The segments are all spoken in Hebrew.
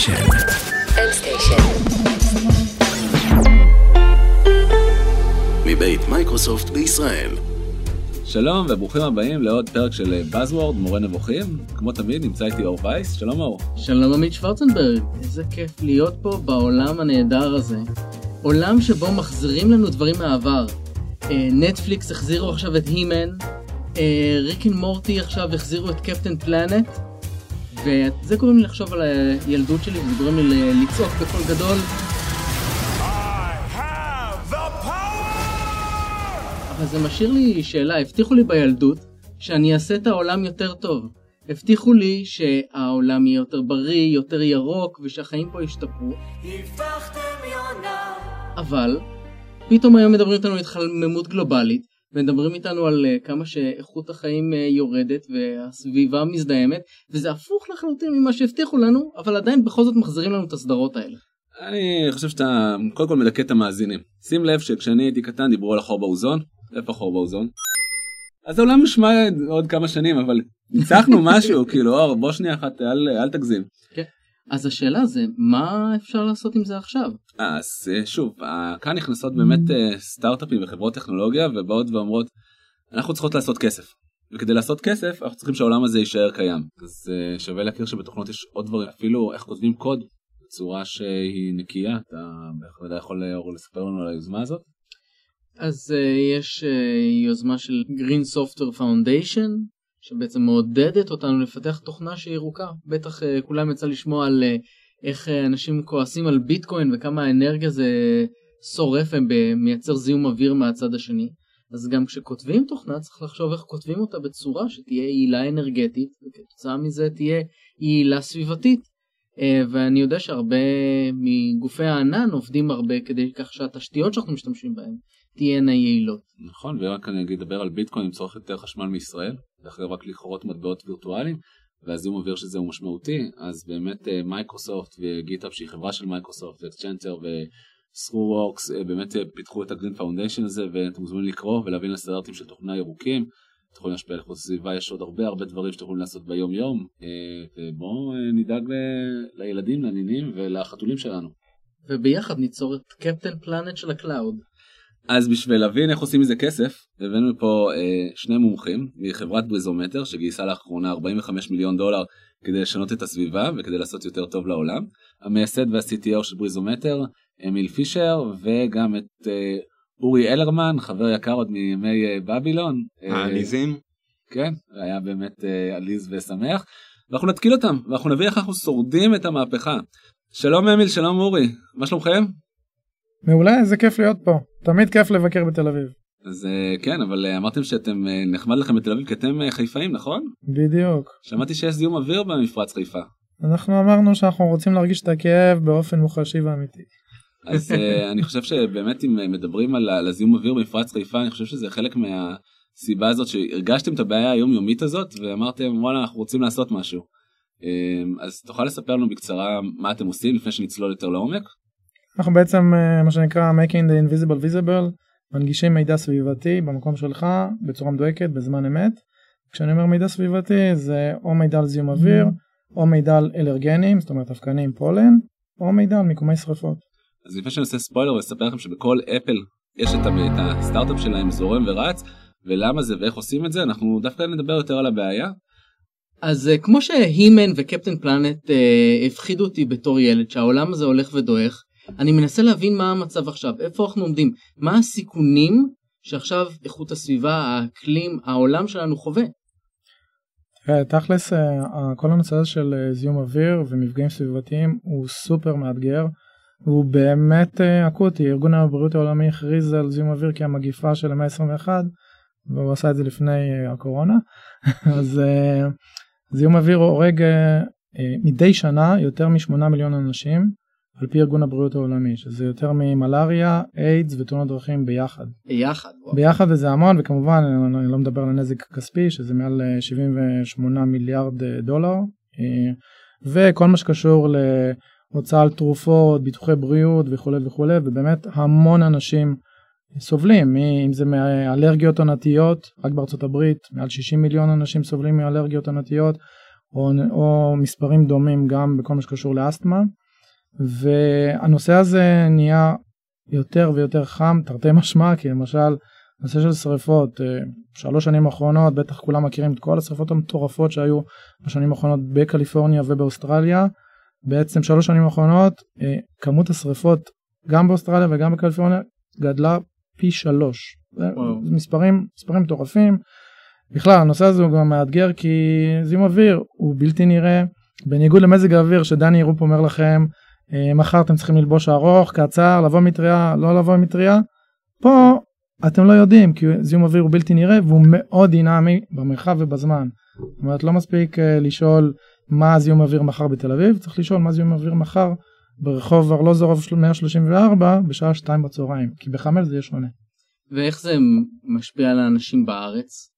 L-Station. L-Station. מבית מייקרוסופט בישראל. שלום וברוכים הבאים לעוד פרק של Buzzword, מורה נבוכים. כמו תמיד נמצא איתי אור וייס, שלום אור. שלום עמית שוורצנברג, איזה כיף להיות פה בעולם הנהדר הזה. עולם שבו מחזירים לנו דברים מהעבר. אה, נטפליקס החזירו עכשיו את הימן, אה, Rick and Morty עכשיו החזירו את קפטן פלנט, וזה גורם לי לחשוב על הילדות שלי, וזה גורם לי לצעוק בקול גדול. אבל זה משאיר לי שאלה, הבטיחו לי בילדות שאני אעשה את העולם יותר טוב. הבטיחו לי שהעולם יהיה יותר בריא, יותר ירוק, ושהחיים פה ישתפרו. אבל, פתאום היום מדברים איתנו על התחממות גלובלית, ומדברים איתנו על uh, כמה שאיכות החיים uh, יורדת והסביבה מזדהמת, וזה הפוך לחלוטין ממה שהבטיחו לנו, אבל עדיין בכל זאת מחזירים לנו את הסדרות האלה. אני חושב שאתה קודם כל מדכא את המאזינים. שים לב שכשאני הייתי קטן דיברו על החור באוזון, איפה החור באוזון? אז העולם נשמע עוד כמה שנים אבל ניצחנו משהו כאילו אור בוא שנייה אחת אל, אל תגזים. כן. אז השאלה זה מה אפשר לעשות עם זה עכשיו? אז אה, שוב כאן נכנסות באמת אה, סטארט-אפים וחברות טכנולוגיה ובאות ואומרות אנחנו צריכות לעשות כסף. וכדי לעשות כסף אנחנו צריכים שהעולם הזה יישאר קיים אז אה, שווה להכיר שבתוכנות יש עוד דברים אפילו איך כותבים קוד בצורה שהיא נקייה אתה בהחלט יכול לספר לנו על היוזמה הזאת. אז uh, יש uh, יוזמה של Green Software Foundation שבעצם מעודדת אותנו לפתח תוכנה שהיא ירוקה. בטח uh, כולם יצא לשמוע על uh, איך uh, אנשים כועסים על ביטקוין וכמה האנרגיה זה שורף ומייצר זיהום אוויר מהצד השני. אז גם כשכותבים תוכנה צריך לחשוב איך כותבים אותה בצורה שתהיה יעילה אנרגטית וכתוצאה מזה תהיה יעילה סביבתית. אה, ואני יודע שהרבה מגופי הענן עובדים הרבה כדי כך שהתשתיות שאנחנו משתמשים בהן תהיינה יעילות. נכון ורק אני אגיד דבר על ביטקוין עם צורך יותר חשמל מישראל, אגב רק לכרות מטבעות וירטואליים והזיהום אוויר של זה הוא משמעותי אז באמת אה, מייקרוסופט ו GitHub שהיא חברה של מייקרוסופט ו Accenture ו ThoughtWorks אה, באמת אה, פיתחו את ה Green Foundation הזה ואתם מוזמנים לקרוא ולהבין לסטנדרטים של תוכנה ירוקים. אתם יכולים להשפיע על איכות הסביבה יש עוד הרבה הרבה דברים שאתם יכולים לעשות ביום יום ובואו נדאג לילדים לנינים ולחתולים שלנו. וביחד ניצור את קפטן פלנט של ה cloud. אז בשביל להבין איך עושים מזה כסף הבאנו פה אה, שני מומחים מחברת BreezoMeter שגייסה לאחרונה 45 מיליון דולר כדי לשנות את הסביבה וכדי לעשות יותר טוב לעולם. המייסד וה-CTO של BreezoMeter אמיל פישר וגם את אה, אורי אלרמן חבר יקר עוד מימי אה, בבילון. העליזים. אה, כן היה באמת אה, עליז ושמח. ואנחנו נתקיל אותם ואנחנו נביא איך אנחנו שורדים את המהפכה. שלום אמיל שלום אורי מה שלומכם? מעולה איזה כיף להיות פה תמיד כיף לבקר בתל אביב. אז כן אבל אמרתם שאתם נחמד לכם בתל אביב כי אתם חיפאים נכון? בדיוק. שמעתי שיש זיהום אוויר במפרץ חיפה. אנחנו אמרנו שאנחנו רוצים להרגיש את הכאב באופן מוחשי ואמיתי. אז אני חושב שבאמת אם מדברים על הזיהום אוויר במפרץ חיפה אני חושב שזה חלק מהסיבה הזאת שהרגשתם את הבעיה היומיומית הזאת ואמרתם וואלה אנחנו רוצים לעשות משהו. אז תוכל לספר לנו בקצרה מה אתם עושים לפני שנצלול יותר לעומק? אנחנו בעצם מה שנקרא making the invisible visible מנגישים מידע סביבתי במקום שלך בצורה מדויקת בזמן אמת. כשאני אומר מידע סביבתי זה או מידע על זיהום אוויר או מידע על אלרגנים זאת אומרת אבקנים פולן או מידע על מיקומי שרפות. אז לפני שאני עושה ספוילר ואספר לכם שבכל אפל יש את הסטארט-אפ שלהם זורם ורץ ולמה זה ואיך עושים את זה אנחנו דווקא נדבר יותר על הבעיה. אז כמו שהימן וקפטן פלנט אה, הפחידו אותי בתור ילד שהעולם הזה הולך ודועך אני מנסה להבין מה המצב עכשיו, איפה אנחנו עומדים, מה הסיכונים שעכשיו איכות הסביבה, האקלים, העולם שלנו חווה. תכלס כל הנושא של זיהום אוויר ומפגעים סביבתיים הוא סופר מאתגר. הוא באמת אקוטי, ארגון הבריאות העולמי הכריז על זיהום אוויר כמגיפה של המאה ה-21 והוא עשה את זה לפני הקורונה. אז זיהום אוויר הורג מדי שנה יותר משמונה מיליון אנשים על פי ארגון הבריאות העולמי שזה יותר ממלאריה, איידס ותאונות דרכים ביחד. ביחד. ביחד וזה המון וכמובן אני לא מדבר על הנזק הכספי שזה מעל 78 מיליארד דולר וכל מה שקשור להוצאה על תרופות, ביטוחי בריאות וכולי וכולי ובאמת המון אנשים סובלים אם זה מאלרגיות עונתיות רק בארצות הברית מעל 60 מיליון אנשים סובלים מאלרגיות עונתיות או, או מספרים דומים גם בכל מה שקשור לאסתמה. והנושא הזה נהיה יותר ויותר חם, תרתי משמע, כי למשל נושא של שריפות, אה, שלוש שנים האחרונות, בטח כולם מכירים את כל השריפות המטורפות שהיו בשנים האחרונות בקליפורניה ובאוסטרליה. בעצם שלוש שנים האחרונות אה, כמות השריפות גם באוסטרליה וגם בקליפורניה גדלה פי שלוש. מספרים, מספרים מטורפים. בכלל הנושא הזה הוא גם מאתגר כי זיהום אוויר הוא בלתי נראה. בניגוד למזג האוויר שדני רופ אומר לכם אה, מחר אתם צריכים ללבוש ארוך, קצר, לבוא מטריה, לא לבוא מטריה. פה אתם לא יודעים כי זיהום אוויר הוא בלתי נראה והוא מאוד דינמי במרחב ובזמן. זאת אומרת לא מספיק uh, לשאול מה זיהום אוויר מחר בתל אביב, צריך לשאול מה זיהום אוויר מחר ברחוב ארלוזורוב 134 בשעה 2 בצהריים, כי בחמש זה יהיה שונה. ואיך זה משפיע על האנשים בארץ?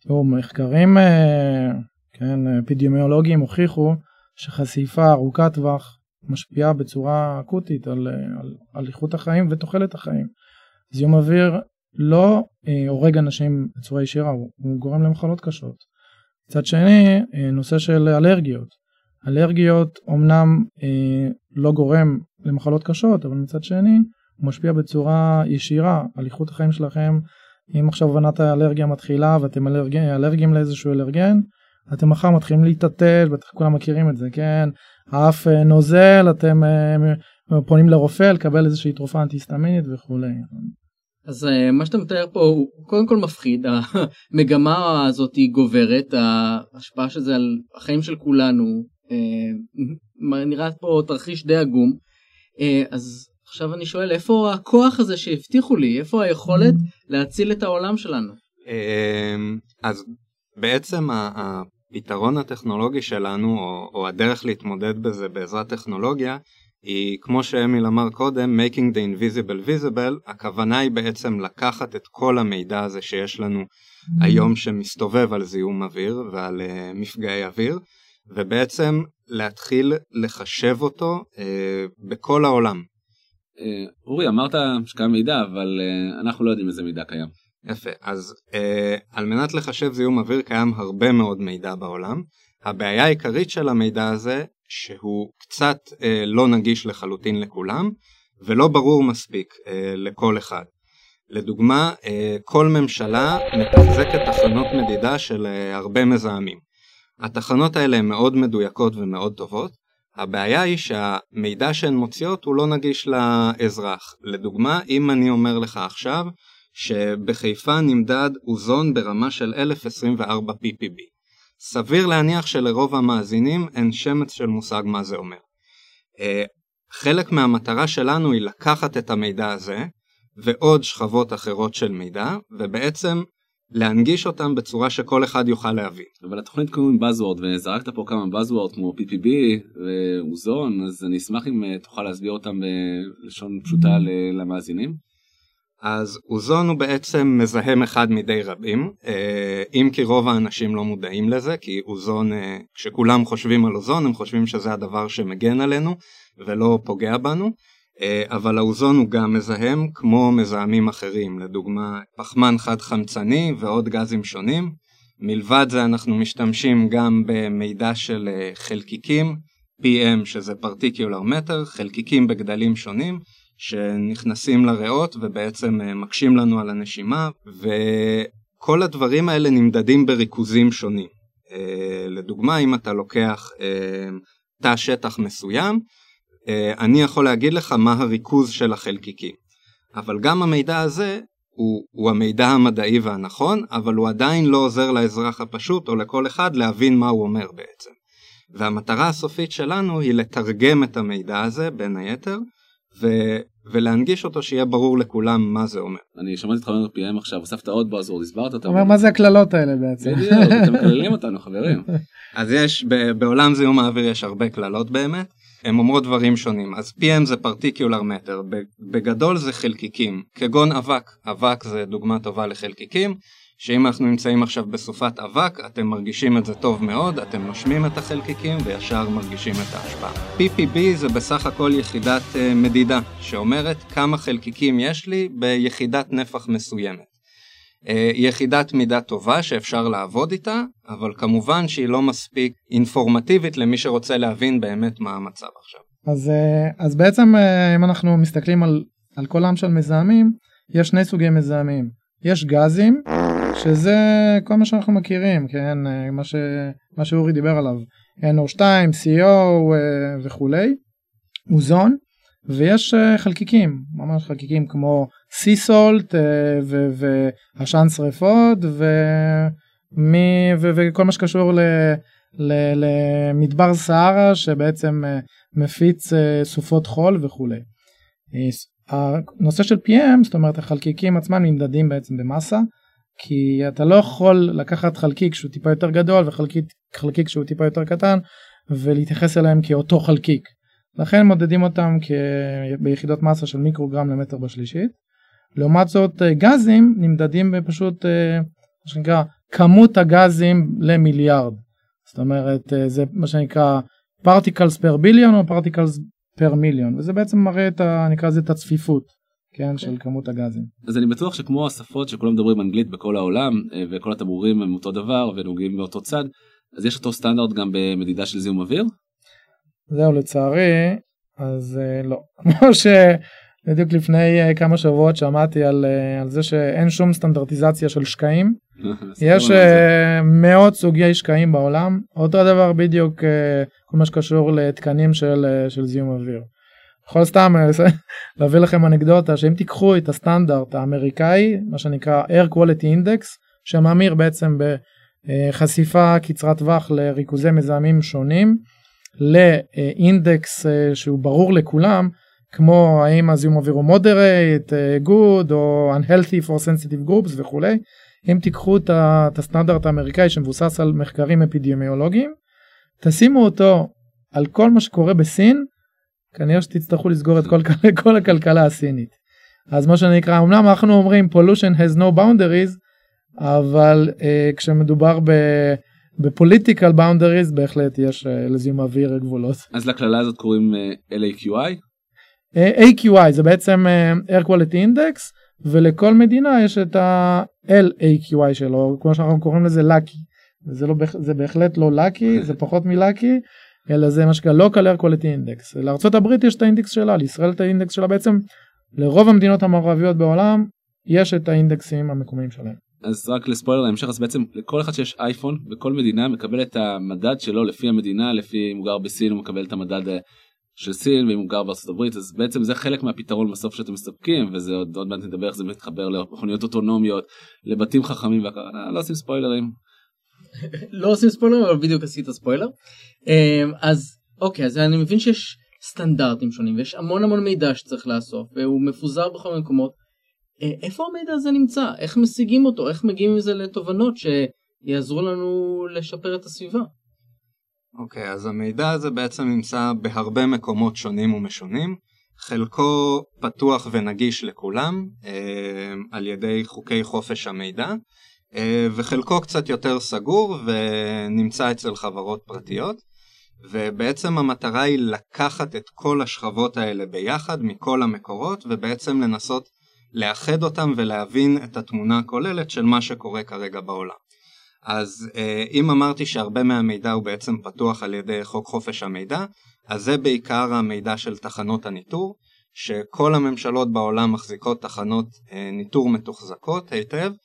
תראו, מחקרים אה, כן, אפידמיולוגיים הוכיחו שחשיפה ארוכת טווח משפיעה בצורה אקוטית על, על, על איכות החיים ותוחלת החיים. זיהום אוויר לא אה, הורג אנשים בצורה ישירה, הוא, הוא גורם למחלות קשות. מצד שני, אה, נושא של אלרגיות. אלרגיות אומנם אה, לא גורם למחלות קשות, אבל מצד שני, הוא משפיע בצורה ישירה על איכות החיים שלכם. אם עכשיו עונת האלרגיה מתחילה ואתם אלרג... אלרגיים לאיזשהו אלרגן, אתם מחר מתחילים להתעטש, בטח כולם מכירים את זה, כן? האף אה, נוזל, אתם אה, פונים לרופא לקבל איזושהי תרופה אנטיסטמינית וכולי. אז אה, מה שאתה מתאר פה הוא קודם כל מפחיד, המגמה הזאת היא גוברת, ההשפעה של זה על החיים של כולנו, נראה פה תרחיש די עגום, אז עכשיו אני שואל איפה הכוח הזה שהבטיחו לי, איפה היכולת להציל את העולם שלנו? אז בעצם הפתרון הטכנולוגי שלנו, או הדרך להתמודד בזה בעזרת טכנולוגיה, היא כמו שאמיל אמר קודם, making the invisible visible, הכוונה היא בעצם לקחת את כל המידע הזה שיש לנו היום שמסתובב על זיהום אוויר ועל uh, מפגעי אוויר, ובעצם להתחיל לחשב אותו uh, בכל העולם. Uh, אורי, אמרת שקיים מידע, אבל uh, אנחנו לא יודעים איזה מידע קיים. יפה, אז אה, על מנת לחשב זיהום אוויר קיים הרבה מאוד מידע בעולם. הבעיה העיקרית של המידע הזה שהוא קצת אה, לא נגיש לחלוטין לכולם ולא ברור מספיק אה, לכל אחד. לדוגמה, אה, כל ממשלה מתחזקת תחנות מדידה של אה, הרבה מזהמים. התחנות האלה הן מאוד מדויקות ומאוד טובות. הבעיה היא שהמידע שהן מוציאות הוא לא נגיש לאזרח. לדוגמה, אם אני אומר לך עכשיו שבחיפה נמדד אוזון ברמה של 1024 ppb. סביר להניח שלרוב המאזינים אין שמץ של מושג מה זה אומר. Uh, חלק מהמטרה שלנו היא לקחת את המידע הזה ועוד שכבות אחרות של מידע ובעצם להנגיש אותם בצורה שכל אחד יוכל להבין. אבל התוכנית קוראים Buzzword וזרקת פה כמה Buzzword כמו PPB ואוזון אז אני אשמח אם אה, תוכל להסביר אותם בלשון פשוטה למאזינים. אז אוזון הוא בעצם מזהם אחד מדי רבים, אה, אם כי רוב האנשים לא מודעים לזה, כי אוזון, אה, כשכולם חושבים על אוזון הם חושבים שזה הדבר שמגן עלינו ולא פוגע בנו, אה, אבל האוזון הוא גם מזהם כמו מזהמים אחרים, לדוגמה פחמן חד חמצני ועוד גזים שונים. מלבד זה אנחנו משתמשים גם במידע של חלקיקים, PM שזה פרטיקולר מטר, חלקיקים בגדלים שונים. שנכנסים לריאות ובעצם אה, מקשים לנו על הנשימה וכל הדברים האלה נמדדים בריכוזים שונים. אה, לדוגמה אם אתה לוקח אה, תא שטח מסוים אני יכול להגיד לך מה הריכוז של החלקיקים אבל גם המידע הזה הוא, הוא המידע המדעי והנכון אבל הוא עדיין לא עוזר לאזרח הפשוט או לכל אחד להבין מה הוא אומר בעצם. והמטרה הסופית שלנו היא לתרגם את המידע הזה בין היתר ו, ולהנגיש אותו שיהיה ברור לכולם מה זה אומר. אני שמעתי אותך אומר PM עכשיו, הוספת עוד בוזורד, הסברת אותם. אומר מה זה הקללות האלה בעצם. בדיוק, אתם מקללים אותנו חברים. אז יש, בעולם זיהום האוויר יש הרבה קללות באמת, הן אומרות דברים שונים. אז PM זה פרטיקולר מטר, בגדול זה חלקיקים, כגון אבק, אבק זה דוגמה טובה לחלקיקים. שאם אנחנו נמצאים עכשיו בסופת אבק, אתם מרגישים את זה טוב מאוד, אתם נושמים את החלקיקים וישר מרגישים את ההשפעה. PPB זה בסך הכל יחידת uh, מדידה, שאומרת כמה חלקיקים יש לי ביחידת נפח מסוימת. אה, יחידת מידה טובה שאפשר לעבוד איתה, אבל כמובן שהיא לא מספיק אינפורמטיבית למי שרוצה להבין באמת מה המצב עכשיו. אז, אה, אז בעצם אה, אם אנחנו מסתכלים על, על כל עם של מזהמים, יש שני סוגי מזהמים. יש גזים, שזה כל מה שאנחנו מכירים, כן, מה, ש, מה שאורי דיבר עליו, NO2, CO וכולי, אוזון, ויש חלקיקים, ממש חלקיקים כמו סי סולט אה, ועשן שריפות וכל מה שקשור ל, ל, למדבר סהרה שבעצם אה, מפיץ אה, סופות חול וכולי. הנושא של PM זאת אומרת החלקיקים עצמם נמדדים בעצם במסה כי אתה לא יכול לקחת חלקיק שהוא טיפה יותר גדול וחלקיק שהוא טיפה יותר קטן ולהתייחס אליהם כאותו חלקיק. לכן מודדים אותם ביחידות מסה של מיקרוגרם למטר בשלישית. לעומת זאת אה, גזים נמדדים בפשוט אה, מה שנקרא כמות הגזים למיליארד. זאת אומרת אה, זה מה שנקרא particles per billion או particles per million וזה בעצם מראה את ה... נקרא לזה את הצפיפות כן okay. של כמות הגזים. אז אני בטוח שכמו השפות שכולם מדברים אנגלית בכל העולם וכל התמרורים הם אותו דבר ונוגעים באותו צד אז יש אותו סטנדרט גם במדידה של זיהום אוויר? זהו לצערי אז לא כמו ש... בדיוק לפני uh, כמה שבועות שמעתי על, על זה שאין שום סטנדרטיזציה של שקעים. יש מאות סוגי שקעים בעולם. אותו דבר בדיוק כל מה שקשור לתקנים של, של זיהום אוויר. יכול סתם להביא לכם אנקדוטה שאם תיקחו את הסטנדרט האמריקאי מה שנקרא air quality index שממיר בעצם בחשיפה קצרת טווח לריכוזי מזהמים שונים לאינדקס שהוא ברור לכולם כמו האם הזיהום אוויר הוא moderate, uh, good או unhealthy for sensitive groups וכולי. אם תיקחו את הסטנדרט האמריקאי שמבוסס על מחקרים אפידמיולוגיים, תשימו אותו על כל מה שקורה בסין, כנראה שתצטרכו לסגור את כל, כל הכלכלה הסינית. אז מה שנקרא, אמנם אנחנו אומרים pollution has no boundaries, אבל uh, כשמדובר ב... בפוליטיקל באונדריז בהחלט יש uh, לזיהום אוויר גבולות. אז לקללה הזאת קוראים uh, LAQI? AQI זה בעצם אה, Air Quality Index ולכל מדינה יש את ה-LAQI שלו כמו שאנחנו קוראים לזה לקי זה, לא, זה בהחלט לא לקי זה פחות מלקי אלא זה מה שנקרא local air quality index לארה"ב יש את האינדקס שלה לישראל את האינדקס שלה בעצם לרוב המדינות המערביות בעולם יש את האינדקסים המקומיים שלהם. אז רק לספוילר להמשך אז בעצם לכל אחד שיש אייפון בכל מדינה מקבל את המדד שלו לפי המדינה לפי אם הוא גר בסין הוא מקבל את המדד אה, של סין ואם הוא גר בארצות הברית אז בעצם זה חלק מהפתרון בסוף שאתם מספקים וזה עוד, עוד מעט נדבר איך זה מתחבר למכוניות אוטונומיות לבתים חכמים והכל לא עושים ספוילרים. לא עושים ספוילרים אבל בדיוק עשית ספוילר אמ, אז אוקיי אז אני מבין שיש סטנדרטים שונים ויש המון המון מידע שצריך לאסוף והוא מפוזר בכל מיני מקומות. אה, איפה המידע הזה נמצא איך משיגים אותו איך מגיעים עם זה לתובנות שיעזרו לנו לשפר את הסביבה. אוקיי, okay, אז המידע הזה בעצם נמצא בהרבה מקומות שונים ומשונים. חלקו פתוח ונגיש לכולם אה, על ידי חוקי חופש המידע, וחלקו קצת יותר סגור ונמצא אצל חברות פרטיות. ובעצם המטרה היא לקחת את כל השכבות האלה ביחד מכל המקורות ובעצם לנסות לאחד אותם ולהבין את התמונה הכוללת של מה שקורה כרגע בעולם. אז אה, אם אמרתי שהרבה מהמידע הוא בעצם פתוח על ידי חוק חופש המידע, אז זה בעיקר המידע של תחנות הניטור, שכל הממשלות בעולם מחזיקות תחנות אה, ניטור מתוחזקות היטב, אה,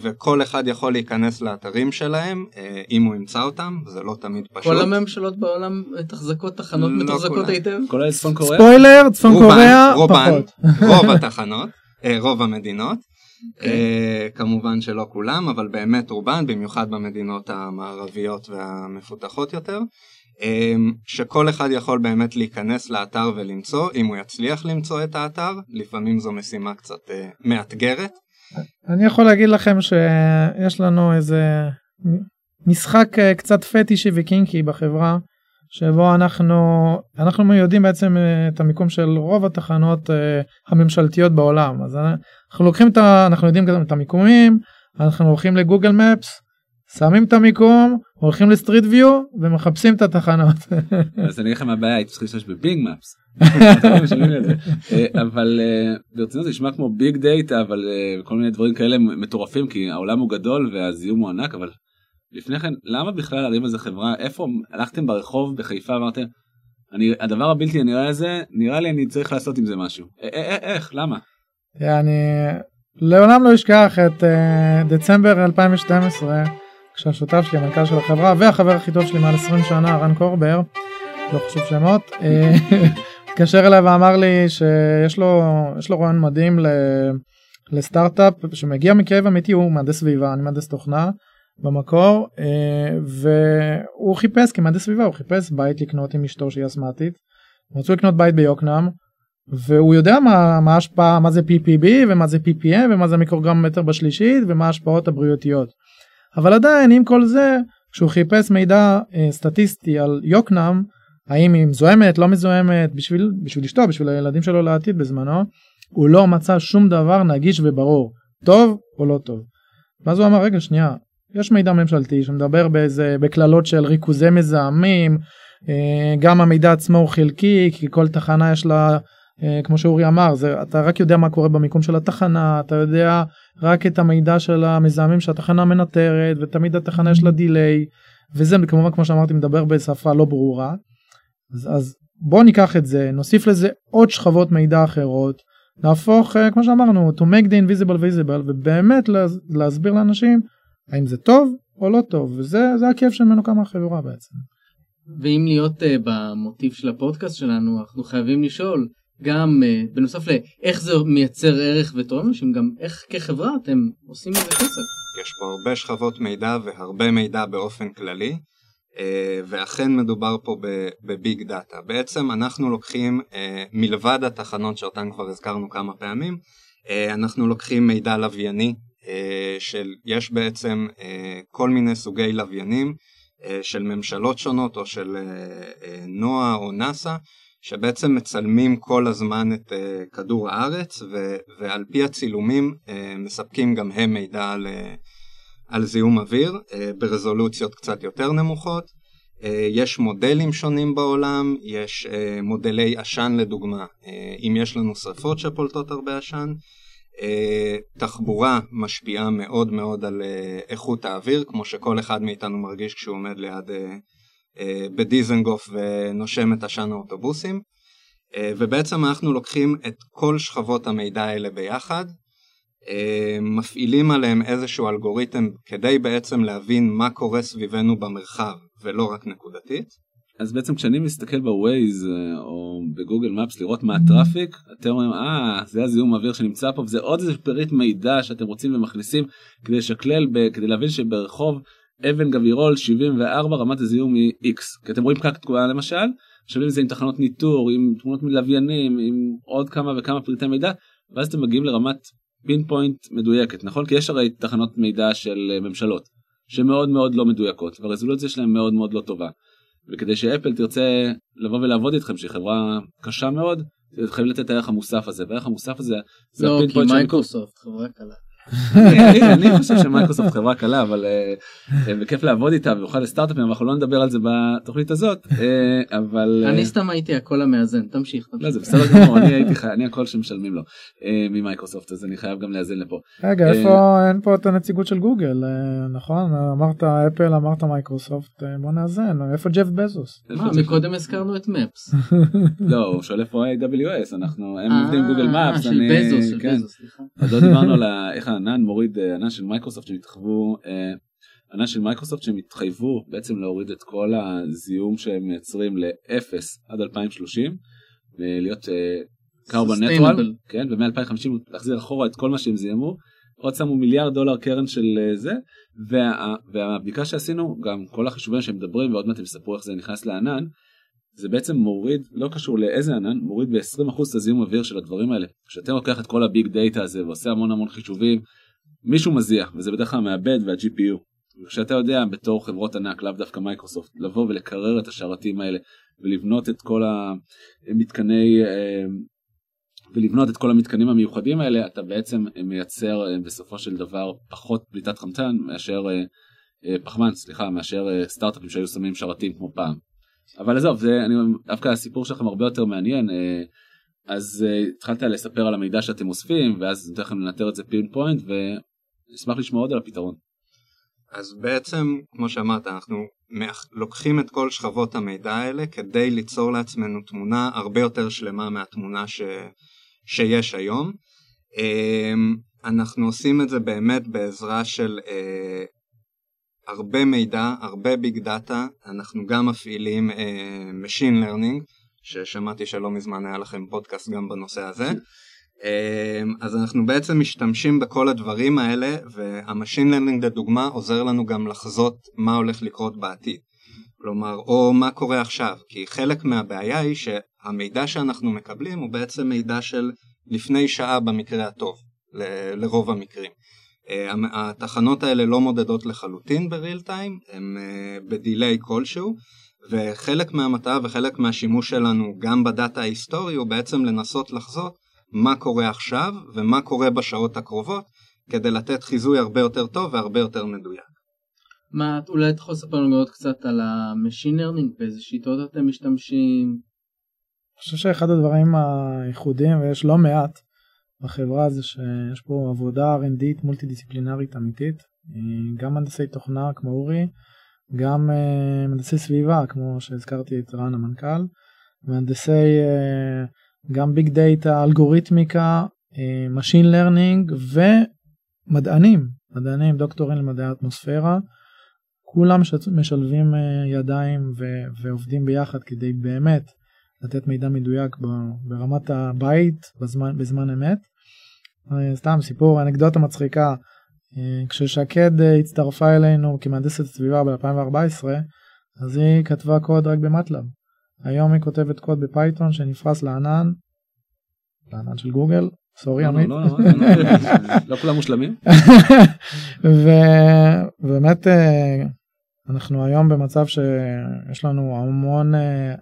וכל אחד יכול להיכנס לאתרים שלהם אם הוא ימצא אותם, זה לא תמיד פשוט. כל הממשלות בעולם מתחזקות תחנות לא מתוחזקות היטב? כולל צפון קוריאה? ספוילר, צפון קוריאה פחות. רוב התחנות, רוב המדינות. Okay. אוקיי. Uh, כמובן שלא כולם, אבל באמת רובן, במיוחד במדינות המערביות והמפותחות יותר, uh, שכל אחד יכול באמת להיכנס לאתר ולמצוא, אם הוא יצליח למצוא את האתר, לפעמים זו משימה קצת uh, מאתגרת. אני יכול להגיד לכם שיש לנו איזה משחק קצת פטישי וקינקי בחברה, שבו אנחנו אנחנו יודעים בעצם את המיקום של רוב התחנות הממשלתיות בעולם אז אנחנו לוקחים את. אנחנו יודעים את המיקומים, אנחנו הולכים ל Google Maps, שמים את המיקום, הולכים ל Street View ומחפשים את התחנות. אז אני אגיד לך מה הבעיה, הייתי צריך להשתמש ב Bing Maps. אבל אה, ברצינות זה נשמע כמו big data אבל אה, כל מיני דברים כאלה מטורפים כי העולם הוא גדול והזיהום הוא ענק אבל לפני כן למה בכלל להרים איזה חברה איפה הלכתם ברחוב בחיפה ואמרתם אני הדבר הבלתי הנראה הזה נראה לי אני צריך לעשות עם זה משהו איך למה. אני לעולם לא אשכח את uh, דצמבר 2012 כשהשותף שלי המנכ"ל של החברה והחבר הכי טוב שלי מעל 20 שנה רן קורבר לא חשוב שמות אה, התקשר אליי ואמר לי שיש לו לו רעיון מדהים ל, לסטארט-אפ שמגיע מכאב אמיתי הוא מהנדס סביבה אני מהנדס תוכנה במקור אה, והוא חיפש כמהנדס סביבה הוא חיפש בית לקנות עם אשתו שהיא אסמטית. רצו לקנות בית ביוקנעם והוא יודע מה, מה ההשפעה מה זה PPB ומה זה PPM ומה זה מיקרוגרם בשלישית ומה ההשפעות הבריאותיות. אבל עדיין עם כל זה כשהוא חיפש מידע אה, סטטיסטי על יוקנעם האם היא מזוהמת לא מזוהמת בשביל בשביל אשתו בשביל הילדים שלו לעתיד בזמנו הוא לא מצא שום דבר נגיש וברור טוב או לא טוב. ואז הוא אמר רגע שנייה יש מידע ממשלתי שמדבר באיזה בקללות של ריכוזי מזהמים אה, גם המידע עצמו הוא חלקי כי כל תחנה יש לה כמו שאורי אמר זה אתה רק יודע מה קורה במיקום של התחנה אתה יודע רק את המידע של המזהמים שהתחנה מנטרת ותמיד התחנה יש לה דיליי וזה כמובן כמו שאמרתי מדבר בשפה לא ברורה. אז, אז בוא ניקח את זה נוסיף לזה עוד שכבות מידע אחרות נהפוך אה, כמו שאמרנו to make the invisible visible ובאמת להסביר לאנשים האם זה טוב או לא טוב וזה הכיף שממנו קמה החברה בעצם. ואם להיות uh, במוטיב של הפודקאסט שלנו אנחנו חייבים לשאול גם uh, בנוסף לאיך זה מייצר ערך ותורם אנשים גם איך כחברה אתם עושים מזה כסף. יש פה הרבה שכבות מידע והרבה מידע באופן כללי uh, ואכן מדובר פה בביג דאטה. בעצם אנחנו לוקחים uh, מלבד התחנות שאותן כבר הזכרנו כמה פעמים אנחנו לוקחים מידע לווייני של יש בעצם כל מיני סוגי לוויינים של ממשלות שונות או של נועה או נאסא שבעצם מצלמים כל הזמן את uh, כדור הארץ ו- ועל פי הצילומים uh, מספקים גם הם מידע על, uh, על זיהום אוויר uh, ברזולוציות קצת יותר נמוכות. Uh, יש מודלים שונים בעולם, יש uh, מודלי עשן לדוגמה, uh, אם יש לנו שרפות שפולטות הרבה עשן. Uh, תחבורה משפיעה מאוד מאוד על uh, איכות האוויר, כמו שכל אחד מאיתנו מרגיש כשהוא עומד ליד uh, בדיזנגוף ונושם את עשן האוטובוסים אה, ובעצם אנחנו לוקחים את כל שכבות המידע האלה ביחד אה, מפעילים עליהם איזשהו אלגוריתם כדי בעצם להבין מה קורה סביבנו במרחב ולא רק נקודתית. אז בעצם כשאני מסתכל בווייז או ב Google Maps לראות מה ה traffic אתם אומרים אה זה הזיהום האוויר שנמצא פה וזה עוד איזה פריט מידע שאתם רוצים ומכניסים כדי לשקלל כדי להבין שברחוב אבן גבירול 74 רמת הזיהום היא x. כי אתם רואים פקק תקועה למשל? משווים זה עם תחנות ניטור עם תמונות מלוויינים עם עוד כמה וכמה פריטי מידע ואז אתם מגיעים לרמת pinpoint מדויקת נכון? כי יש הרי תחנות מידע של אה, ממשלות שמאוד מאוד לא מדויקות והרזולוציה שלהם מאוד מאוד לא טובה. וכדי שאפל תרצה לבוא ולעבוד איתכם שהיא חברה קשה מאוד חייבים לתת את הערך המוסף הזה והערך המוסף הזה זה לא, כי מייקרוסופט חברה קלה. אני חושב שמייקרוסופט חברה קלה אבל אה, אה, בכיף לעבוד איתה במיוחד לסטארט-אפים אנחנו לא נדבר על זה בתוכנית הזאת אה, אבל אני סתם הייתי הקול המאזן תמשיך. לא, זה בסדר גמור אני הייתי אני הקול שמשלמים לו ממייקרוסופט אז אני חייב גם לאזן פה. רגע איפה אין פה את הנציגות של גוגל נכון אמרת אפל אמרת מייקרוסופט בוא נאזן איפה ג'ף בזוס. מקודם הזכרנו את Maps. לא הוא שואל איפה AWS אנחנו הם עובדים Google Maps. של בזוס כן. עוד לא דיברנו על איך הענן מוריד אה, ענן של מייקרוסופט שהתחייבו אה, ענן של מייקרוסופט שהם התחייבו בעצם להוריד את כל הזיהום שהם מייצרים לאפס עד 2030 ולהיות אה, neutral כן ומ-2050 להחזיר אחורה את כל מה שהם זיהמו. עוד שמו מיליארד דולר קרן של זה וה, והבדיקה שעשינו גם כל החישובים שהם מדברים ועוד מעט הם יספרו איך זה נכנס לענן זה בעצם מוריד לא קשור לאיזה ענן מוריד ב-20% את הזיהום אוויר של הדברים האלה כשאתה לוקח את כל ה big data הזה ועושה המון המון חישובים מישהו מזיע וזה בדרך כלל המעבד וה-GPU וכשאתה יודע בתור חברות ענק לאו דווקא מייקרוסופט לבוא ולקרר את השרתים האלה ולבנות את כל המתקני אה, ולבנות את כל המתקנים המיוחדים האלה אתה בעצם מייצר אה, בסופו של דבר פחות פליטת חמצן מאשר אה, פחמן, סליחה, מאשר סטארט-אפים שהיו שמים שרתים כמו פעם. אבל עזוב, זה, אני, דווקא הסיפור שלכם הרבה יותר מעניין. אה, אז uh, התחלת לספר על המידע שאתם אוספים ואז נותן לכם לנטר את זה פין פוינט ונשמח לשמוע עוד על הפתרון. אז בעצם כמו שאמרת אנחנו לוקחים את כל שכבות המידע האלה כדי ליצור לעצמנו תמונה הרבה יותר שלמה מהתמונה ש... שיש היום. אמ, אנחנו עושים את זה באמת בעזרה של אה, הרבה מידע, הרבה big data, אנחנו גם מפעילים אה, Machine Learning, ששמעתי שלא מזמן היה לכם פודקאסט גם בנושא הזה. אמ, אז אנחנו בעצם משתמשים בכל הדברים האלה וה machine learning לדוגמה עוזר לנו גם לחזות מה הולך לקרות בעתיד. כלומר, או מה קורה עכשיו, כי חלק מהבעיה היא שהמידע שאנחנו מקבלים הוא בעצם מידע של לפני שעה במקרה הטוב, ל- לרוב המקרים. אה, התחנות האלה לא מודדות לחלוטין בריל טיים, הן אה, בדיליי כלשהו, וחלק מהמטרה וחלק מהשימוש שלנו גם בדאטה ההיסטורי הוא בעצם לנסות לחזות מה קורה עכשיו ומה קורה בשעות הקרובות כדי לתת חיזוי הרבה יותר טוב והרבה יותר מדויק. מה, אולי אתה יכול לספר לנו עוד קצת על ה machine learning, באיזה שיטות אתם משתמשים? אני חושב שאחד הדברים הייחודיים ויש לא מעט בחברה זה שיש פה עבודה R&D ית מולטי דיסציפלינרית אמיתית, גם הנדסי תוכנה כמו אורי, גם אה, מהנדסי סביבה כמו שהזכרתי את רן המנכ"ל, מהנדסי אה, גם big data, אלגוריתמיקה, machine learning ומדענים, מדענים, דוקטורים למדעי האטמוספירה, כולם משלבים ידיים ו- ועובדים ביחד כדי באמת לתת מידע מדויק ברמת הבית בזמן, בזמן אמת. סתם סיפור, אנקדוטה מצחיקה. אה, כששקד אה, הצטרפה אלינו כמהנדסת סביבה ב-2014 אז היא כתבה קוד רק במטלב. היום היא כותבת קוד בפייתון שנפרס לענן, לענן של גוגל, sorry לא, עמית. לא, לא, לא כולם מושלמים. ובאמת אה, אנחנו היום במצב שיש לנו המון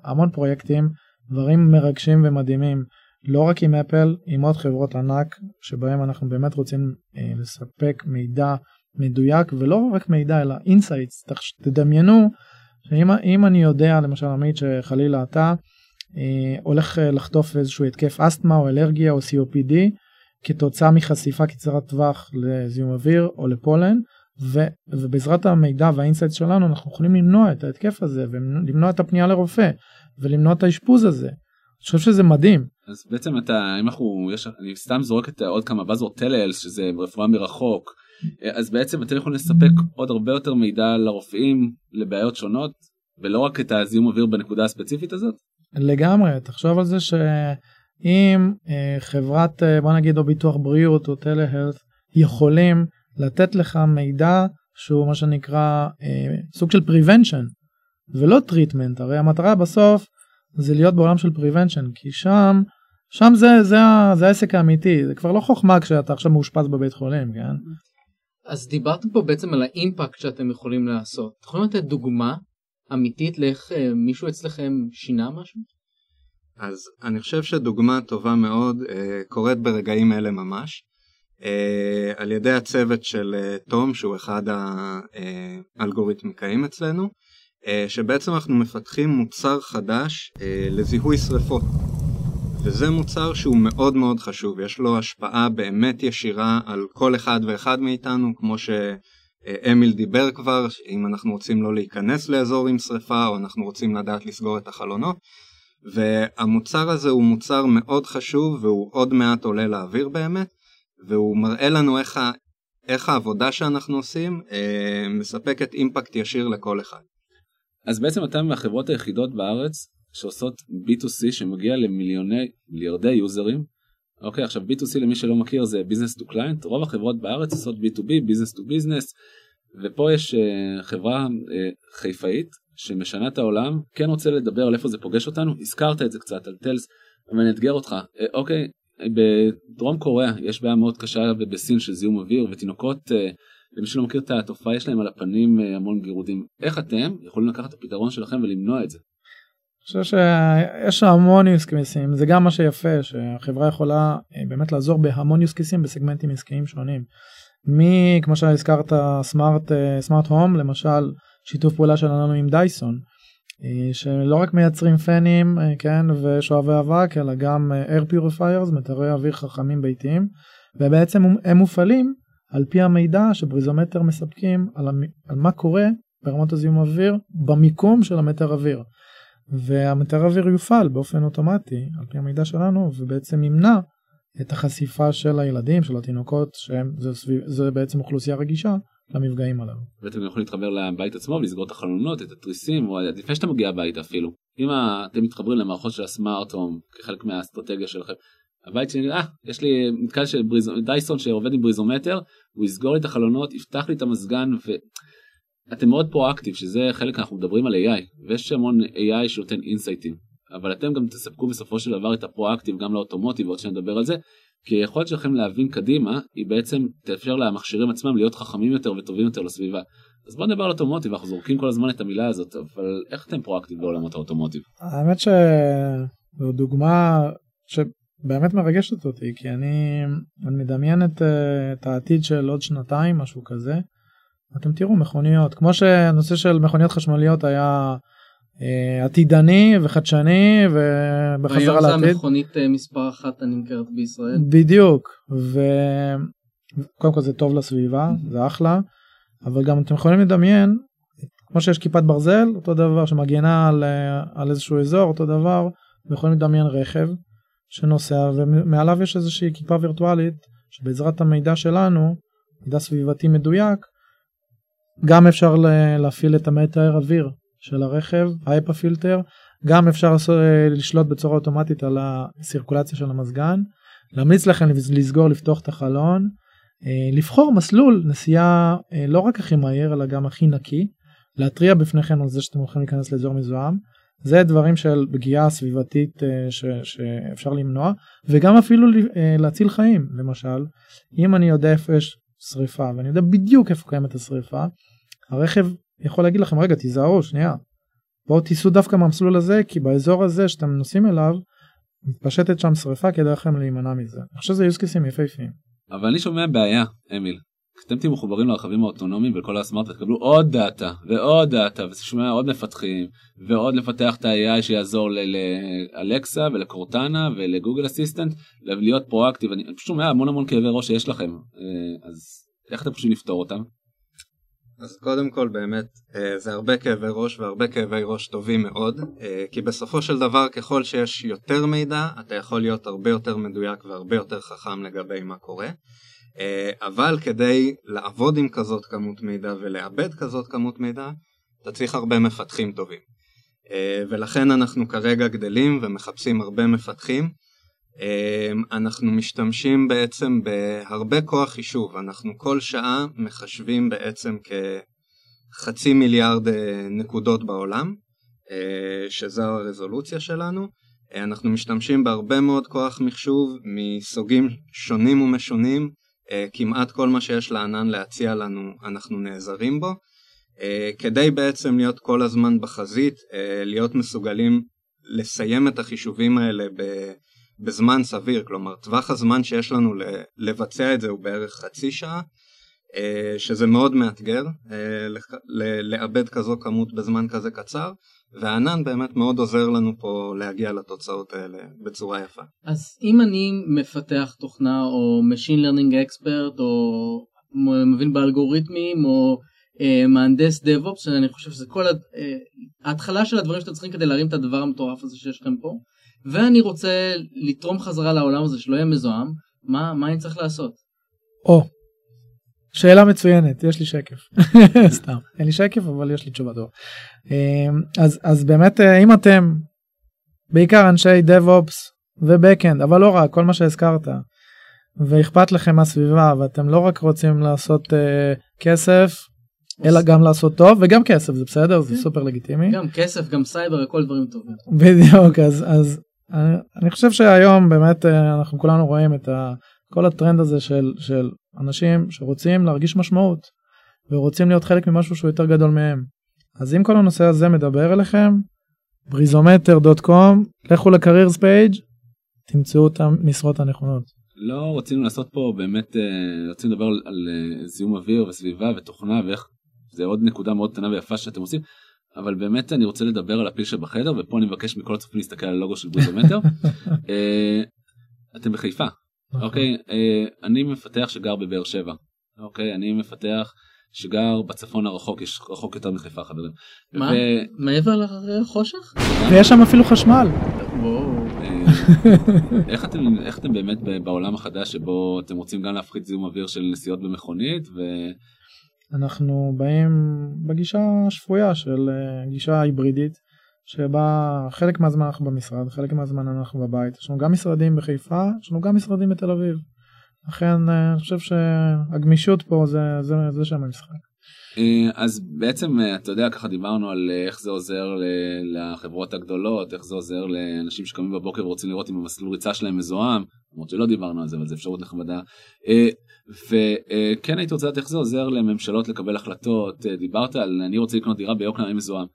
המון פרויקטים, דברים מרגשים ומדהימים. לא רק עם אפל, עם עוד חברות ענק שבהם אנחנו באמת רוצים אה, לספק מידע מדויק ולא רק מידע אלא insights, תדמיינו שאם אני יודע למשל עמית שחלילה אתה אה, הולך אה, לחטוף איזשהו התקף אסתמה או אלרגיה או COPD כתוצאה מחשיפה קצרת טווח לזיהום אוויר או ל pollen ו, ובעזרת המידע וה insights שלנו אנחנו יכולים למנוע את ההתקף הזה ולמנוע את הפנייה לרופא ולמנוע את האשפוז הזה. אני חושב שזה מדהים. אז בעצם אתה אם אנחנו יש אני סתם זורק את עוד כמה buzzwords telehealth שזה רפואה מרחוק אז בעצם אתם יכולים לספק עוד הרבה יותר מידע לרופאים לבעיות שונות ולא רק את הזיהום אוויר בנקודה הספציפית הזאת. לגמרי תחשוב על זה שאם אה, חברת אה, בוא נגיד או ביטוח בריאות או telehealth יכולים לתת לך מידע שהוא מה שנקרא אה, סוג של prevention ולא treatment הרי המטרה בסוף זה להיות בעולם של prevention כי שם שם זה, זה, זה העסק האמיתי, זה כבר לא חוכמה כשאתה עכשיו מאושפז בבית חולים, כן? אז דיברתם פה בעצם על ה impact שאתם יכולים לעשות. אתם יכולים לתת דוגמה אמיתית לאיך אה, מישהו אצלכם שינה משהו? אז אני חושב שדוגמה טובה מאוד אה, קורית ברגעים אלה ממש. אה, על ידי הצוות של אה, תום שהוא אחד האלגוריתמיקאים אצלנו, אה, שבעצם אנחנו מפתחים מוצר חדש אה, לזיהוי שריפות. וזה מוצר שהוא מאוד מאוד חשוב, יש לו השפעה באמת ישירה על כל אחד ואחד מאיתנו, כמו שאמיל דיבר כבר, אם אנחנו רוצים לא להיכנס לאזור עם שריפה או אנחנו רוצים לדעת לסגור את החלונות. והמוצר הזה הוא מוצר מאוד חשוב והוא עוד מעט עולה לאוויר באמת, והוא מראה לנו איך, ה... איך העבודה שאנחנו עושים אה, מספקת impact ישיר לכל אחד. אז בעצם אתם מהחברות היחידות בארץ שעושות B2C שמגיע למיליוני מיליארדי יוזרים. אוקיי עכשיו B2C למי שלא מכיר זה business to client רוב החברות בארץ עושות B2B business to business ופה יש אה, חברה אה, חיפאית שמשנה את העולם כן רוצה לדבר על איפה זה פוגש אותנו. הזכרת את זה קצת על טלס ואני אתגר אותך. uh, אוקיי בדרום קוריאה יש בעיה מאוד קשה ובסין של זיהום אוויר ותינוקות למי שלא מכיר את התופעה יש להם על הפנים המון גירודים. איך אתם יכולים לקחת את הפתרון שלכם ולמנוע את זה. חושב שיש המון use cases זה גם מה שיפה שהחברה יכולה אה, באמת לעזור בהמון use cases בסגמנטים עסקיים שונים. מי כמו שהזכרת סמארט סמארט הום למשל שיתוף פעולה שלנו עם דייסון אה, שלא רק מייצרים פנים כן ושואבי אבק אלא גם air purifiers מטרי אוויר חכמים ביתיים ובעצם הם מופעלים על פי המידע שבריזומטר מספקים על, המ... על מה קורה ברמות הזיהום אוויר במיקום של המטר אוויר. והמטר אוויר יופעל באופן אוטומטי על פי המידע שלנו ובעצם ימנע את החשיפה של הילדים של התינוקות שהם זה, סביב, זה בעצם אוכלוסייה רגישה למפגעים הללו. ואתם יכולים להתחבר לבית עצמו ולסגור את החלונות את התריסים או לפני שאתה מגיע הביתה אפילו אם אתם מתחברים למערכות של הסמארט הום כחלק מהאסטרטגיה שלכם. הבית שלי אה יש לי מתקן של בריז... דייסון שעובד עם בריזומטר הוא יסגור לי את החלונות יפתח לי את המזגן ואתם מאוד פרואקטיב שזה חלק אנחנו מדברים על AI ויש המון AI שנותן אינסייטים אבל אתם גם תספקו בסופו של דבר את הפרואקטיב גם לאוטומוטיב ועוד שנדבר על זה כי היכולת שלכם להבין קדימה היא בעצם תאפשר למכשירים עצמם להיות חכמים יותר וטובים יותר לסביבה. אז בוא נדבר על אוטומוטיב אנחנו זורקים כל הזמן את המילה הזאת אבל איך אתם פרואקטיב בעולמות האוטומוטיב. האמת שזו דוגמה שבאמת מרגשת אותי כי אני, אני מדמיין את, את העתיד של עוד שנתיים משהו כזה. אתם תראו מכוניות כמו שהנושא של מכוניות חשמליות היה אה, עתידני וחדשני ובחזרה לעתיד. היום זה המכונית אה, מספר אחת הנמכרת בישראל. בדיוק וקודם כל זה טוב לסביבה זה אחלה אבל גם אתם יכולים לדמיין כמו שיש כיפת ברזל אותו דבר שמגנה על, אה, על איזשהו אזור אותו דבר ויכולים לדמיין רכב שנוסע ומעליו יש איזושהי כיפה וירטואלית שבעזרת המידע שלנו מידע סביבתי מדויק גם אפשר להפעיל את המטר אוויר של הרכב, האפה פילטר, גם אפשר אה, לשלוט בצורה אוטומטית על הסירקולציה של המזגן, להמליץ לכם לסגור לפתוח את החלון, אה, לבחור מסלול נסיעה אה, לא רק הכי מהיר אלא גם הכי נקי, להתריע בפניכם על זה שאתם הולכים להיכנס לאזור מזוהם, זה דברים של פגיעה סביבתית ש, שאפשר למנוע וגם אפילו להציל חיים. למשל אם אני יודע איפה יש שריפה ואני יודע בדיוק איפה קיימת השריפה הרכב יכול להגיד לכם רגע תיזהרו שנייה בואו תיסעו דווקא מהמסלול הזה כי באזור הזה שאתם נוסעים אליו מתפשטת שם שריפה כדאי לכם להימנע מזה. אני חושב שזה use case ים יפהפיים. אבל אני שומע בעיה אמיל. כשאתם תהיו מחוברים לרכבים האוטונומיים ולכל ה smart ותקבלו עוד data ועוד data ושומע עוד מפתחים ועוד לפתח את ה-AI שיעזור לאלקסה ולקורטנה ולגוגל אסיסטנט להיות פרואקטיב אני פשוט שומע המון המון כאבי ראש שיש לכם אה, אז איך אתם חושבים לפתור אותם? אז קודם כל באמת אה, זה הרבה כאבי ראש והרבה כאבי ראש טובים מאוד אה, כי בסופו של דבר ככל שיש יותר מידע אתה יכול להיות הרבה יותר מדויק והרבה יותר חכם לגבי מה קורה. אה, אבל כדי לעבוד עם כזאת כמות מידע ולעבד כזאת כמות מידע אתה צריך הרבה מפתחים טובים. ולכן אנחנו כרגע גדלים ומחפשים הרבה מפתחים אנחנו משתמשים בעצם בהרבה כוח חישוב, אנחנו כל שעה מחשבים בעצם כחצי מיליארד אה, נקודות בעולם, אה, שזו הרזולוציה שלנו. אה, אנחנו משתמשים בהרבה מאוד כוח מחשוב מסוגים שונים ומשונים, כמעט כל מה שיש לענן להציע לנו אנחנו נעזרים בו, כדי בעצם להיות כל הזמן בחזית, להיות מסוגלים לסיים את החישובים האלה ב... בזמן סביר, כלומר טווח הזמן שיש לנו לבצע את זה הוא בערך חצי שעה, אה, שזה מאוד מאתגר אה, לאבד כזו כמות בזמן כזה קצר, והענן באמת מאוד עוזר לנו פה להגיע לתוצאות האלה בצורה יפה. אז אם אני מפתח תוכנה או Machine Learning Expert או מבין באלגוריתמים או אה, מהנדס DevOps, שאני חושב שזה כל ההתחלה של הדברים שאתם צריכים כדי להרים את הדבר המטורף הזה שיש לכם פה, ואני רוצה לתרום חזרה לעולם הזה שלא יהיה מזוהם, מה, מה אני צריך לעשות? או, שאלה מצוינת, יש לי שקף. סתם, אין לי שקף אבל יש לי תשובה טובה. אמ, אז, אז באמת אה, אם אתם בעיקר אנשי DevOps ובקאנד, אבל לא רק, כל מה שהזכרת, ואכפת לכם מהסביבה ואתם לא רק רוצים לעשות אה, כסף אלא גם לעשות טוב וגם כסף זה בסדר זה כן. סופר לגיטימי גם כסף גם סייבר הכל דברים טובים בדיוק אז אז אני חושב שהיום באמת אה, אנחנו כולנו רואים את ה, כל הטרנד הזה של, של אנשים שרוצים להרגיש משמעות ורוצים להיות חלק ממשהו שהוא יותר גדול מהם. אז אם כל הנושא הזה מדבר אליכם, BreezoMeter.com, לכו לקריירס פייג', תמצאו את המשרות הנכונות. לא רצינו לעשות פה באמת, אה, רצינו לדבר על, על אה, זיהום אוויר וסביבה ותוכנה ואיך, זה עוד נקודה מאוד קטנה ויפה שאתם עושים, אבל באמת אני רוצה לדבר על הפיל שבחדר, ופה אני מבקש מכל הצופים להסתכל על הלוגו של בוזומטר. אה, אתם בחיפה, נכון. אוקיי? אה, אני מפתח שגר בבאר שבע, אוקיי? אני מפתח שגר בצפון הרחוק, יש רחוק יותר מחיפה חברים. מה? ו- מעבר לחושך? ויש שם אפילו חשמל. אה, איך אתם איך אתם באמת בעולם החדש שבו אתם רוצים גם להפחית זיהום אוויר של נסיעות במכונית ו... אנחנו באים בגישה השפויה של אה, גישה היברידית שבה חלק מהזמן אנחנו במשרד חלק מהזמן אנחנו בבית יש לנו גם משרדים בחיפה יש לנו גם משרדים בתל אביב. לכן אה, אני חושב שהגמישות פה זה זה זה שם המשחק. אה, אז בעצם אה, אתה יודע ככה דיברנו על אה, איך זה עוזר לחברות הגדולות איך זה עוזר לאנשים שקמים בבוקר ורוצים לראות אם המסלול ריצה שלהם מזוהם למרות שלא דיברנו על זה אבל זו אפשרות נחמדה. וכן הייתי רוצה לדעת איך זה עוזר לממשלות לקבל החלטות דיברת על אני רוצה לקנות דירה ביוקנעם האם מזוהם.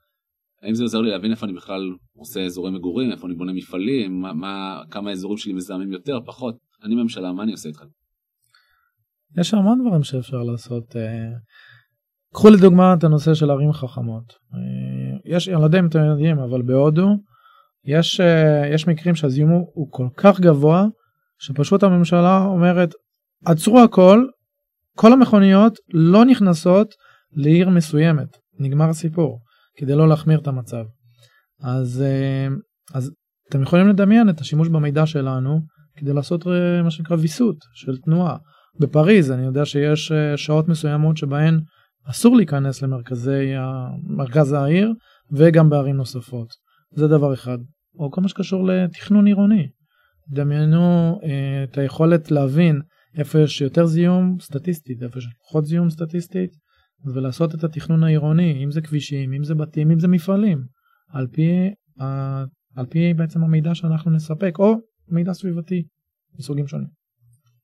האם זה עוזר לי להבין איפה אני בכלל עושה אזורי מגורים איפה אני בונה מפעלים מה, מה כמה אזורים שלי מזהמים יותר פחות אני ממשלה מה אני עושה איתך. יש המון דברים שאפשר לעשות. קחו לדוגמה את הנושא של ערים חכמות. אה, יש, אני לא יודע אם אתם יודעים, אבל בהודו יש, אה, יש מקרים שהזיהום הוא- כל כך גבוה, שפשוט הממשלה אומרת, עצרו הכל, כל המכוניות לא נכנסות לעיר מסוימת, נגמר הסיפור, כדי לא להחמיר את המצב. אז, אה, אז אתם יכולים לדמיין את השימוש במידע שלנו כדי לעשות מה שנקרא ויסות של תנועה. בפריז אני יודע שיש שעות מסוימות שבהן אסור להיכנס למרכזי מרכז העיר וגם בערים נוספות. זה דבר אחד. או כל מה שקשור לתכנון עירוני. דמיינו אה, את היכולת להבין איפה יש יותר זיהום סטטיסטית, איפה יש פחות זיהום סטטיסטית, ולעשות את התכנון העירוני, אם זה כבישים, אם זה בתים, אם זה מפעלים, על פי, ה- על פי בעצם המידע שאנחנו נספק, או מידע סביבתי מסוגים שונים.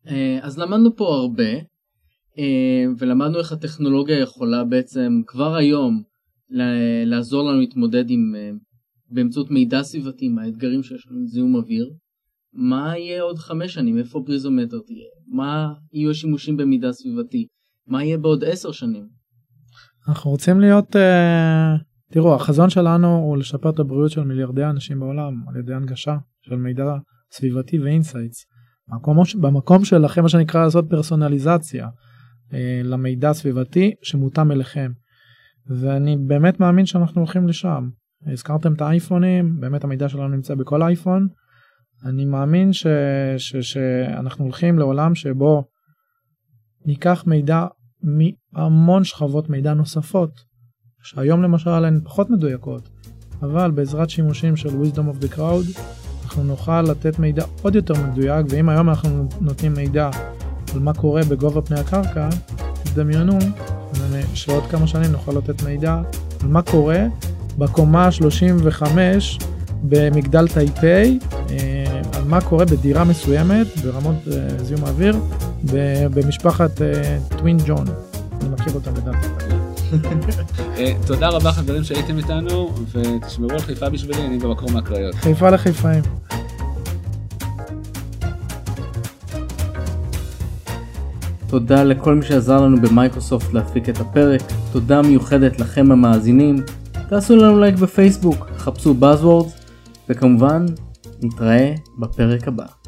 אה, אז למדנו פה הרבה, אה, ולמדנו איך הטכנולוגיה יכולה בעצם כבר היום לעזור לנו להתמודד עם, אה, באמצעות מידע סביבתי, עם האתגרים שיש לנו עם זיהום אוויר. מה יהיה עוד חמש שנים? איפה פריזומטר תהיה? מה יהיו השימושים במידע סביבתי? מה יהיה בעוד עשר שנים? אנחנו רוצים להיות, אה, תראו, החזון שלנו הוא לשפר את הבריאות של מיליארדי אנשים בעולם על ידי הנגשה של מידע סביבתי ו insights. במקום, במקום שלכם מה שנקרא לעשות פרסונליזציה אה, למידע הסביבתי שמותאם אליכם. ואני באמת מאמין שאנחנו הולכים לשם. הזכרתם את האייפונים, באמת המידע שלנו נמצא בכל אייפון. אני מאמין ש, ש, שאנחנו הולכים לעולם שבו ניקח מידע מהמון שכבות מידע נוספות, שהיום למשל הן פחות מדויקות, אבל בעזרת שימושים של wisdom of the crowd אנחנו נוכל לתת מידע עוד יותר מדויק, ואם היום אנחנו נותנים מידע על מה קורה בגובה פני הקרקע, תדמיינו שעוד כמה שנים נוכל לתת מידע על מה קורה בקומה 35 במגדל טייפיי, אה, על מה קורה בדירה מסוימת ברמות אה, זיהום האוויר במשפחת אה, טווין ג'ון. אני מכיר אותם. אה, תודה רבה חברים שהייתם איתנו ותשמרו על חיפה בשבילי אני במקום מהקריות. חיפה לחיפאים. תודה לכל מי שעזר לנו במייקרוסופט להפיק את הפרק, תודה מיוחדת לכם המאזינים, תעשו לנו לייק בפייסבוק, חפשו Buzzwords, וכמובן, נתראה בפרק הבא.